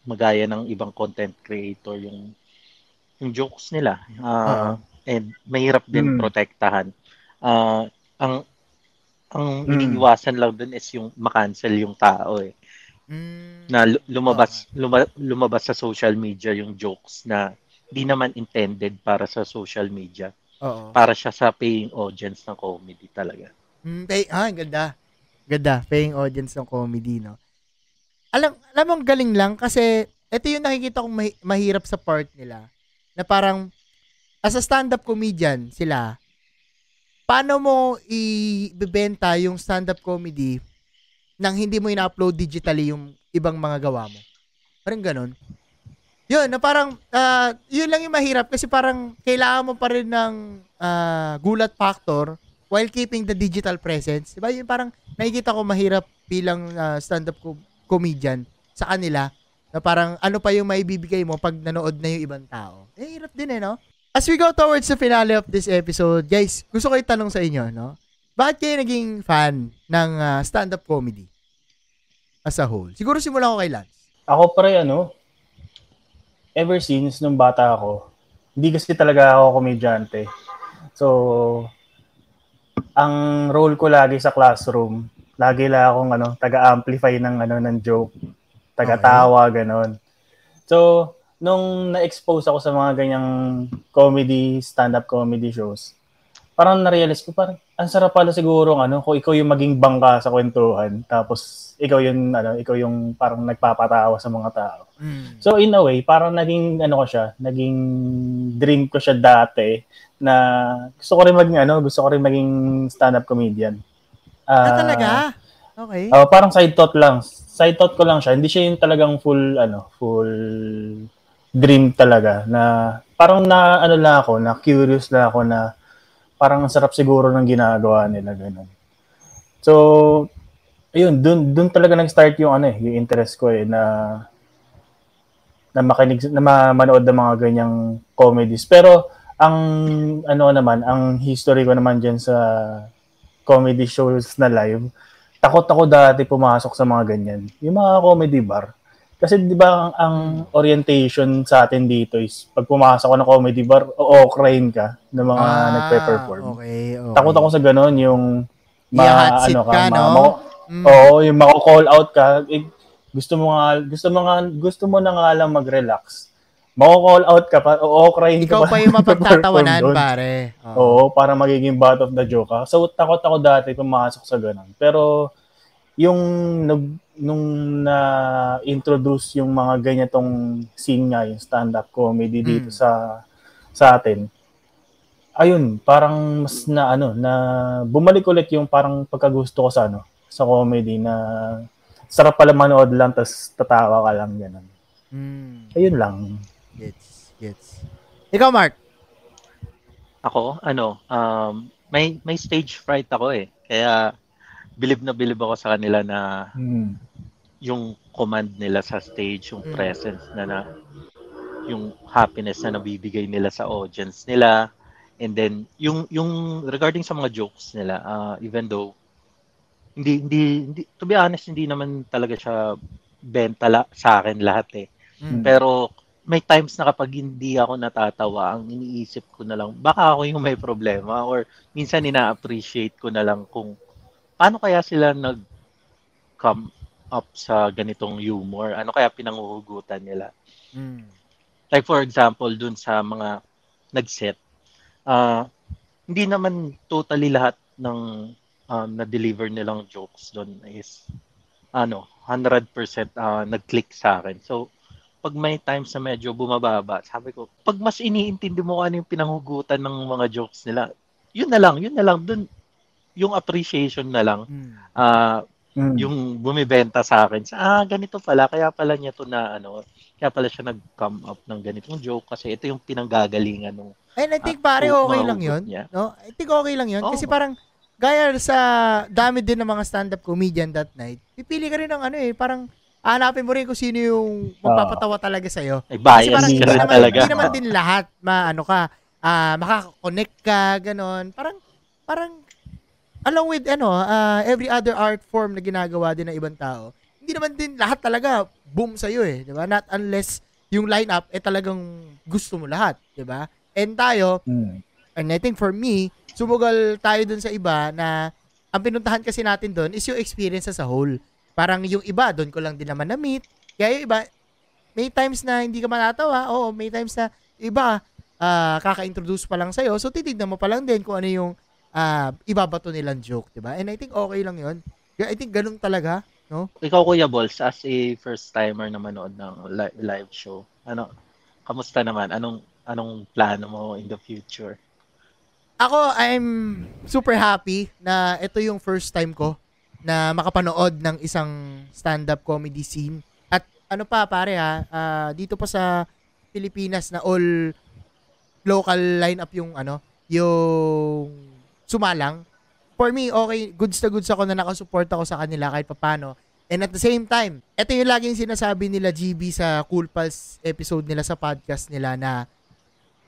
magaya ng ibang content creator yung yung jokes nila. Ah, and mahirap din Mm. protektahan. Ah, ang ang Mm. iniiwasan lang dun is yung makancel yung tao eh. Mm. Na lu- lumabas luma- lumabas sa social media yung jokes na di naman intended para sa social media. Oo. Para siya sa paying audience ng comedy talaga. Mm, pay, ah, ang ganda. Ganda, paying audience ng comedy, no? Alam, alam mo, ang galing lang kasi ito yung nakikita kong mahi- mahirap sa part nila na parang as a stand-up comedian sila, paano mo ibebenta yung stand-up comedy nang hindi mo ina-upload digitally yung ibang mga gawa mo? Parang ganun. Yun, na parang, ah, yun lang yung mahirap kasi parang kailangan mo pa rin ng ah, gulat factor while keeping the digital presence. Diba? Yung parang nakikita ko mahirap bilang ah, stand-up co- comedian sa kanila na parang ano pa yung maibibigay mo pag nanood na yung ibang tao. Eh, hirap din eh, no? As we go towards the finale of this episode, guys, gusto ko itanong sa inyo, no? Bakit kayo naging fan ng ah, stand-up comedy as a whole? Siguro simulan ko kay Lance. Ako pre, ano, ever since nung bata ako, hindi kasi talaga ako komedyante. So, ang role ko lagi sa classroom, lagi lang akong ano, taga-amplify ng ano ng joke, taga-tawa ganon. So, nung na-expose ako sa mga ganyang comedy, stand-up comedy shows, parang na-realize ko parang ang sarap pala siguro ng ano kung ikaw yung maging bangka sa kwentuhan tapos ikaw yung ano ikaw yung parang nagpapatawa sa mga tao. Mm. So in a way, parang naging ano ko siya, naging dream ko siya dati na gusto ko rin maging ano, gusto ko rin maging stand-up comedian. Ah, Ah, talaga? Okay. Oh, parang side thought lang. Side thought ko lang siya. Hindi siya yung talagang full ano, full dream talaga na parang na ano lang ako, na curious lang ako na parang ang sarap siguro ng ginagawa nila ganun. So, ayun, dun dun talaga nag-start yung ano eh, yung interest ko eh na na makinig na ma- manood ng mga ganyang comedies. Pero ang ano naman, ang history ko naman diyan sa comedy shows na live, takot ako dati pumasok sa mga ganyan. Yung mga comedy bar. Kasi di ba ang, ang orientation sa atin dito is pag pumasok ka ng comedy bar, o-crane ka ng mga Ah, nagpe-perform. Okay, okay. Takot ako sa ganun, yung I-hot seat ka, no? ma- Mm. Oo, yung mako-call out ka, eh, gusto mo nga, gusto mo nga, gusto mo na nga lang mag-relax. Mako-call out ka pa, o crane ka Ikaw pa yung mapagtatawanan, pare. Oo. Oo, para magiging butt of the joke ka. So, takot ako dati pumasok sa ganun. Pero, yung nag, nung na-introduce yung mga ganyatong scene nga, yung stand-up comedy dito Mm. sa sa atin, ayun, parang mas na ano, na bumalik ulit yung parang pagkagusto ko sa ano, sa comedy na sarap pala manood lang tas tatawa ka lang ganun. Mm. Ayun lang. Gets, gets. Ikaw, Mark. Ako, ano, um, may may stage fright ako eh. Kaya bilib na bilib ako sa kanila na Hmm. yung command nila sa stage, yung Mm. presence na na yung happiness na nabibigay nila sa audience nila. And then yung yung regarding sa mga jokes nila, uh, even though hindi hindi hindi to be honest hindi naman talaga siya benta la, sa akin lahat eh. Mm. Pero may times na kapag hindi ako natatawa, ang iniisip ko na lang, baka ako yung may problema or minsan ina-appreciate ko na lang kung paano kaya sila nag-come up sa ganitong humor? Ano kaya pinanguhugutan nila? Mm. Like for example, dun sa mga nag-set, ah, hindi naman totally lahat ng um, na-deliver nilang jokes doon is ano, 100% ah, nag-click sa akin. So, pag may times na medyo bumababa, sabi ko, pag mas iniintindi mo ano yung pinanghugutan ng mga jokes nila, yun na lang, yun na lang, dun, yung appreciation na lang, Mm. ah, Hmm. yung bumibenta sa akin, sa, ah, ganito pala, kaya pala niya to na, ano, kaya pala siya nag-come up ng ganitong joke kasi ito yung pinanggagalingan ng And I think Ah, pare oo, okay lang 'yun, niya. no? I think okay lang 'yun Oo. kasi parang gaya sa dami din ng mga stand-up comedian that night. Pipili ka rin ng ano eh, parang hanapin mo rin kung sino yung magpapatawa talaga sa iyo. ay Kasi bias parang ka hindi naman, talaga. hindi naman din lahat maano ka, ah makaka-connect ka ganon. Parang parang along with ano, ah, every other art form na ginagawa din ng ibang tao. Hindi naman din lahat talaga boom sa iyo eh, 'di ba? Not unless yung lineup eh talagang gusto mo lahat, 'di ba? And tayo, Hmm. and I think for me, sumugal tayo dun sa iba na ang pinuntahan kasi natin dun is yung experience as a whole. Parang yung iba, dun ko lang din naman na-meet. Kaya yung iba, may times na hindi ka matatawa. Oo, may times na iba, ah, kaka-introduce pa lang sa'yo. So, titignan mo pa lang din kung ano yung ah, ibabato nilang joke, diba? And I think okay lang yun. Kaya I think ganun talaga, no? Ikaw, Kuya Balls, as a first-timer na manood ng li- live show, ano, kamusta naman? Anong anong plano mo in the future? Ako, I'm super happy na ito yung first time ko na makapanood ng isang stand-up comedy scene. At ano pa pare ha, ah, dito pa sa Pilipinas na all local lineup yung ano, yung sumalang. For me, okay, goods na goods ako na nakasupport ako sa kanila kahit papano. And at the same time, ito yung laging sinasabi nila GB sa Cool Pals episode nila sa podcast nila na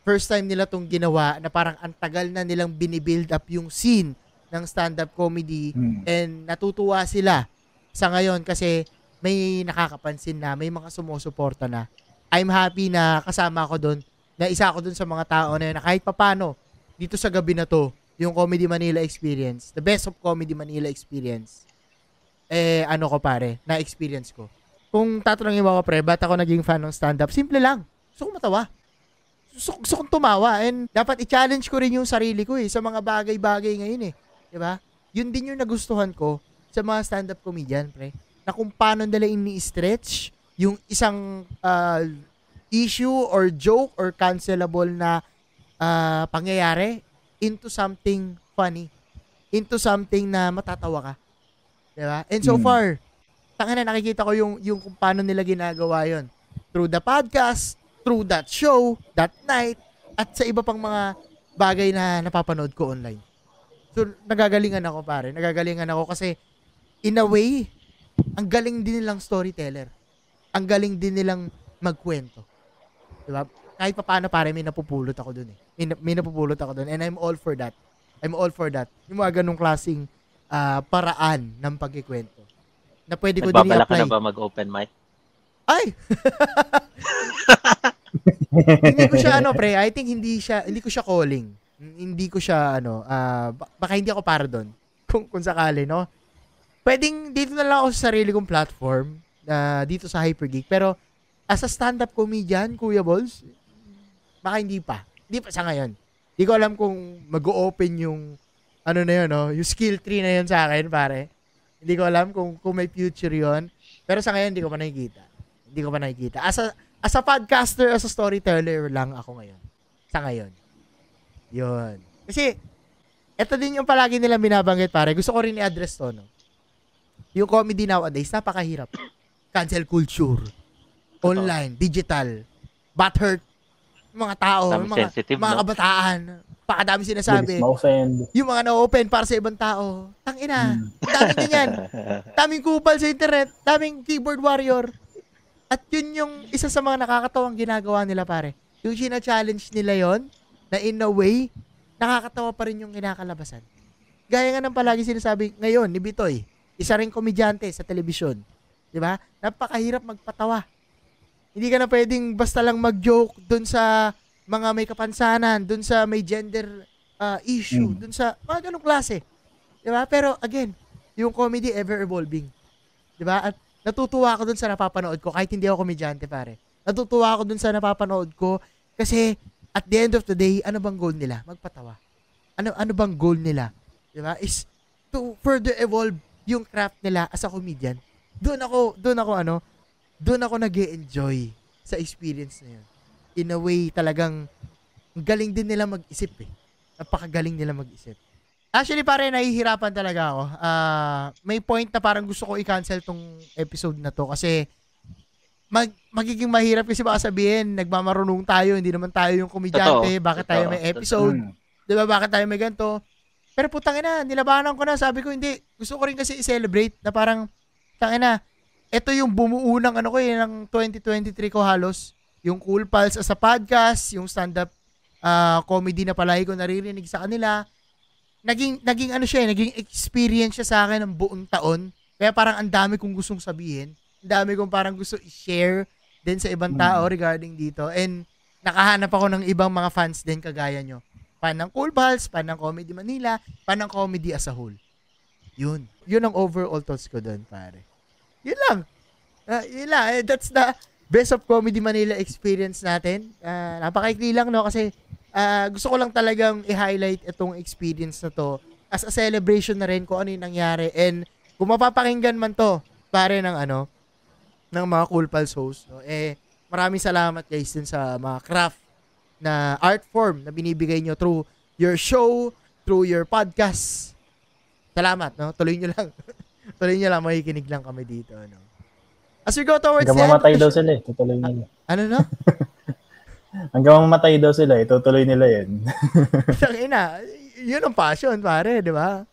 first time nila tong ginawa na parang ang tagal na nilang binibuild up yung scene ng stand-up comedy Hmm. and natutuwa sila sa ngayon kasi may nakakapansin na, may mga sumusuporta na. I'm happy na kasama ako doon, na isa ako doon sa mga tao na yun, na kahit papano, dito sa gabi na to, yung Comedy Manila experience, the best of Comedy Manila experience, eh, ano ko pare, na-experience ko. Kung tatanungin mo ako, pre, ba't ako naging fan ng stand-up? Simple lang. Gusto ko matawa. Gusto, gusto kong tumawa. And dapat i-challenge ko rin yung sarili ko eh, sa mga bagay-bagay ngayon eh. ba? Yun din yung nagustuhan ko sa mga stand-up comedian, pre. Na kung paano nila ini-stretch yung isang ah, issue or joke or cancelable na ah, pangyayari into something funny. Into something na matatawa ka. 'Di ba? And so Mm. far, tanga na nakikita ko yung yung kung paano nila ginagawa 'yon. Through the podcast, through that show, that night, at sa iba pang mga bagay na napapanood ko online. So, nagagalingan ako pare. Nagagalingan ako kasi in a way, ang galing din nilang storyteller. Ang galing din nilang magkwento. Diba? Kahit pa paano pare, may napupulot ako dun eh. May, may napupulot ako dun. And I'm all for that. I'm all for that. Yung mga ganong klaseng ah, paraan ng pagkikwento. Na pwede ko din Nagbabala ka i-apply. na ba mag-open mic? Ay! hindi ko siya ano pre, I think hindi siya hindi ko siya calling. Hindi ko siya ano, ba- baka hindi ako para doon. Kung kung sakali, no. Pwedeng dito na lang ako sa sarili kong platform na dito sa Hypergeek. Pero as a stand-up comedian, Kuya Balls, baka hindi pa. Hindi pa sa ngayon. Hindi ko alam kung mag-open yung ano na yun, no? Yung skill tree na yun sa akin, pare. Hindi ko alam kung, kung may future yon Pero sa ngayon, hindi ko pa nakikita. Hindi ko pa nakikita. As a, as a podcaster, as a storyteller lang ako ngayon. Sa ngayon. Yun. Kasi, ito din yung palagi nila binabanggit, pare. Gusto ko rin i-address to, no? Yung comedy nowadays, napakahirap. Cancel culture. Online, digital, butthurt, mga tao, Dami mga, mga no? kabataan. napakadami sinasabi. Yung mga na-open para sa ibang tao. Tangina. Hmm. Ang daming ganyan. daming kupal sa internet. Daming keyboard warrior. At yun yung isa sa mga nakakatawang ginagawa nila pare. Yung sina-challenge nila yon na in a way, nakakatawa pa rin yung kinakalabasan. Gaya nga ng palagi sinasabi ngayon ni Bitoy, isa ring komedyante sa telebisyon. Di ba? Napakahirap magpatawa. Hindi ka na pwedeng basta lang mag-joke dun sa mga may kapansanan, dun sa may gender uh, issue, Mm. dun sa mga ganong klase. Ba? Pero again, yung comedy ever evolving. Ba? At natutuwa ako dun sa napapanood ko kahit hindi ako komedyante pare. Natutuwa ako dun sa napapanood ko kasi at the end of the day, ano bang goal nila? Magpatawa. Ano ano bang goal nila? Di ba? Is to further evolve yung craft nila as a comedian. Doon ako, doon ako ano, doon ako nag enjoy sa experience na yun. In a way, talagang ang galing din nila mag-isip eh. Napakagaling nila mag-isip. Actually, pare, nahihirapan talaga ako. Ah, may point na parang gusto ko i-cancel tong episode na to kasi mag magiging mahirap kasi baka sabihin, nagmamarunong tayo, hindi naman tayo yung komedyante, Totoo. bakit tayo may episode, Mm. 'di ba? Bakit tayo may ganito? Pero putang ina, nilabanan ko na, sabi ko hindi. Gusto ko rin kasi i-celebrate na parang tangina na. Ito yung bumuo ng ano ko eh, ng 2023 ko halos. Yung Cool Pals as a podcast, yung stand-up ah, comedy na palagi ko naririnig sa kanila. Naging, naging ano siya eh, naging experience siya sa akin ng buong taon. Kaya parang ang dami kong gustong sabihin. Ang dami kong parang gusto i-share din sa ibang tao regarding dito. And nakahanap ako ng ibang mga fans din kagaya nyo. Fan ng Cool Pals, fan ng Comedy Manila, fan ng comedy as a whole. Yun. Yun ang overall thoughts ko doon, pare. Yun lang. Ah, yun lang. Eh, that's the best of Comedy Manila experience natin. Ah, napakaikli lang, no? Kasi ah, gusto ko lang talagang i-highlight itong experience na to as a celebration na rin kung ano yung nangyari. And kung mapapakinggan man to, pare ng ano, ng mga Cool Pals host, no? eh, maraming salamat guys din sa mga craft na art form na binibigay nyo through your show, through your podcast. Salamat, no? Tuloy nyo lang. Tuloy nyo lang, makikinig lang kami dito, no? As we go towards Hanggang the end mamatay the daw sila eh. Tutuloy nila. Ano, no? Hanggang mamatay daw sila eh. Tutuloy nila yan. Tangina, yun ang passion, pare, di ba?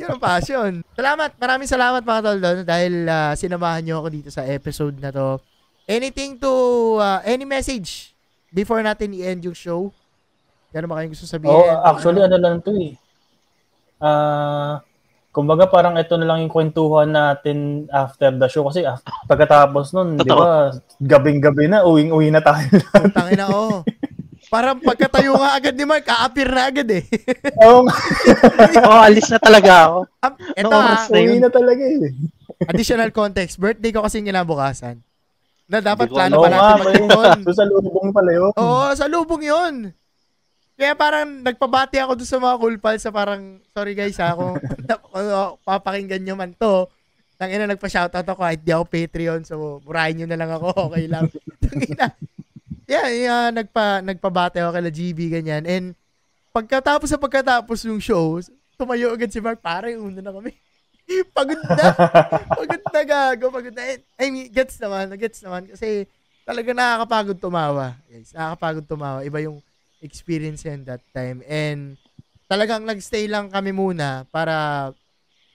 yun ang passion. Salamat, maraming salamat mga tol doon dahil ah, sinamahan nyo ako dito sa episode na to. Anything to, ah, any message before natin i-end yung show? Ano ba kayong gusto sabihin? Oh, actually ano lang 'to eh. Ah, kumbaga parang ito na lang yung kwentuhan natin after the show kasi af- pagkatapos nun, 'di ba, gabing-gabi na, uwing-uwi na tayo. Putang ina, oh. Parang pagkatayo nga agad ni Mark, aapir na agad eh. Oo, oh, alis na talaga ako. Am- Ito No, ah, uwi na talaga eh. additional context. Birthday ko kasi kinabukasan. Na dapat plano Oo pa natin pre. mag-ipon. So, sa lubong pala yun. Oo, sa lubong yun. Kaya parang nagpabati ako doon sa mga cool pals sa parang, sorry guys ha, kung papakinggan nyo man to. Tangina, nagpa-shoutout ako kahit di ako Patreon, so murahin nyo na lang ako, okay lang. Yeah, yeah, nagpa, nagpabati ako kay GB, ganyan. And pagkatapos sa pagkatapos yung show, tumayo agad si Mark, pare, una na kami. pagod na. pagod na gago, pagod na. I mean, gets naman, gets naman. Kasi talaga nakakapagod tumawa. Guys, nakakapagod tumawa. Iba yung experience yan that time. And talagang nagstay lang kami muna para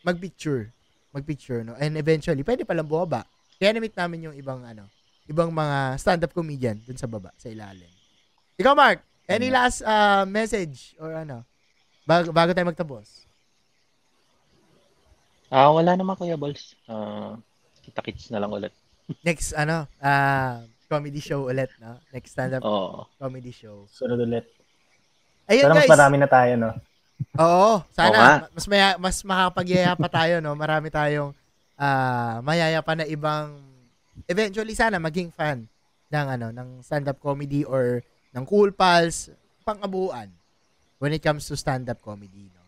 magpicture. Magpicture, no? And eventually, pwede palang bumaba. Kaya na-meet namin yung ibang, ano, ibang mga stand-up comedian dun sa baba, sa ilalim. Ikaw, Mark, any last uh, message or ano, bago, bago tayo magtapos? Ah, wala naman Kuya Balls. Ah, kita-kits na lang ulit. Next, ano, uh, comedy show ulit, no? Next stand-up Oo. comedy show. Sunod ulit. Ayun, Sana mas guys. marami na tayo, no? Oo, Oo sana mas maya, mas makapagyaya pa tayo no. Marami tayong ah mayaya pa na ibang eventually sana maging fan ng ano ng stand-up comedy or ng Cool Pals pang-abuan when it comes to stand-up comedy no.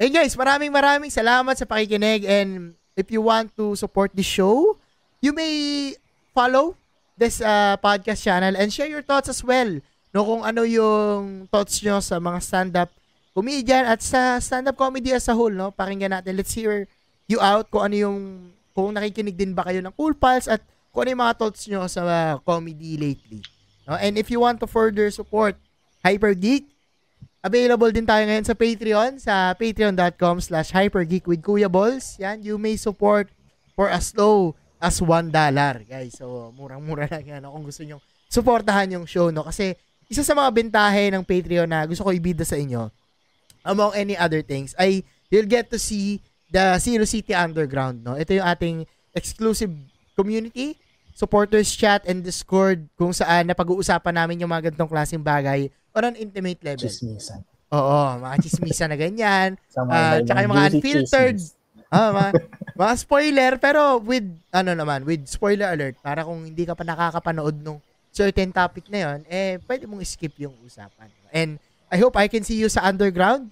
Hey guys, maraming maraming salamat sa pakikinig and if you want to support the show, you may follow this uh, podcast channel and share your thoughts as well. No, kung ano yung thoughts nyo sa mga stand-up comedian at sa stand-up comedy as a whole, no? Pakinggan natin. Let's hear you out kung ano yung, kung nakikinig din ba kayo ng Cool Pals at kung ano yung mga thoughts nyo sa uh, comedy lately. No? And if you want to further support Hyper Geek, Available din tayo ngayon sa Patreon, sa patreon.com slash hypergeek with Kuya Balls. Yan, you may support for as low as $1, guys. So, murang-mura lang yan no, kung gusto nyo supportahan yung show, no? Kasi, isa sa mga bentahe ng Patreon na gusto ko ibida sa inyo, among any other things, ay you'll get to see the Zero City Underground, no? Ito yung ating exclusive community, supporters chat and Discord kung saan napag-uusapan namin yung mga ganitong klaseng bagay on an intimate level. Chismisan. Oo, mga chismisa na ganyan. Mga tsaka yung mga unfiltered. chismis. Ah, mga, mga spoiler pero with ano naman, with spoiler alert para kung hindi ka pa nakakapanood nung certain topic na yon, eh pwede mong skip yung usapan. And I hope I can see you sa underground.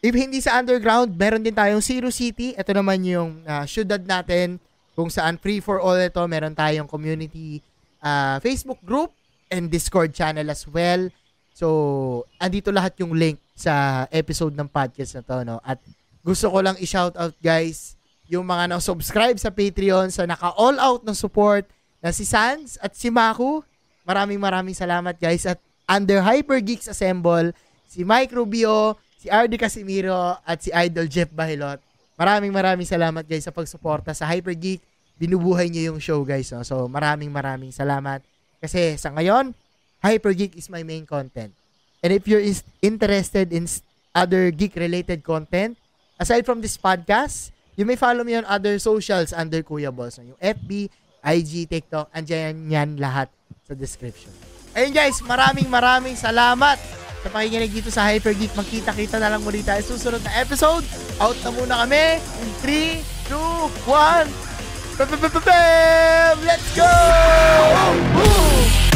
If hindi sa underground, meron din tayong Zero City. Ito naman yung ah, syudad natin kung saan free for all ito. Meron tayong community ah, Facebook group and Discord channel as well. So, andito lahat yung link sa episode ng podcast na to, no? At gusto ko lang i-shout out, guys, yung mga na-subscribe sa Patreon sa naka-all out ng support na si Sans at si Maku. Maraming maraming salamat, guys. At under Hyper Geeks Assemble, si Mike Rubio, si RD Casimiro, at si Idol Jeff Bahilot. Maraming maraming salamat, guys, sa pagsuporta sa Hyper Geek. Binubuhay niyo yung show, guys. No? So, maraming maraming salamat. Kasi sa ngayon, Hyper Geek is my main content. And if you're interested in other geek-related content, aside from this podcast, you may follow me on other socials under Kuya Balls. Yung FB, IG, TikTok, andyan yan lahat sa description. Ayun guys, maraming maraming salamat sa pakikinig dito sa Hyper Geek. Magkita-kita na lang muli tayo susunod na episode. Out na muna kami in 3, 2, 1. Let's go! Woo!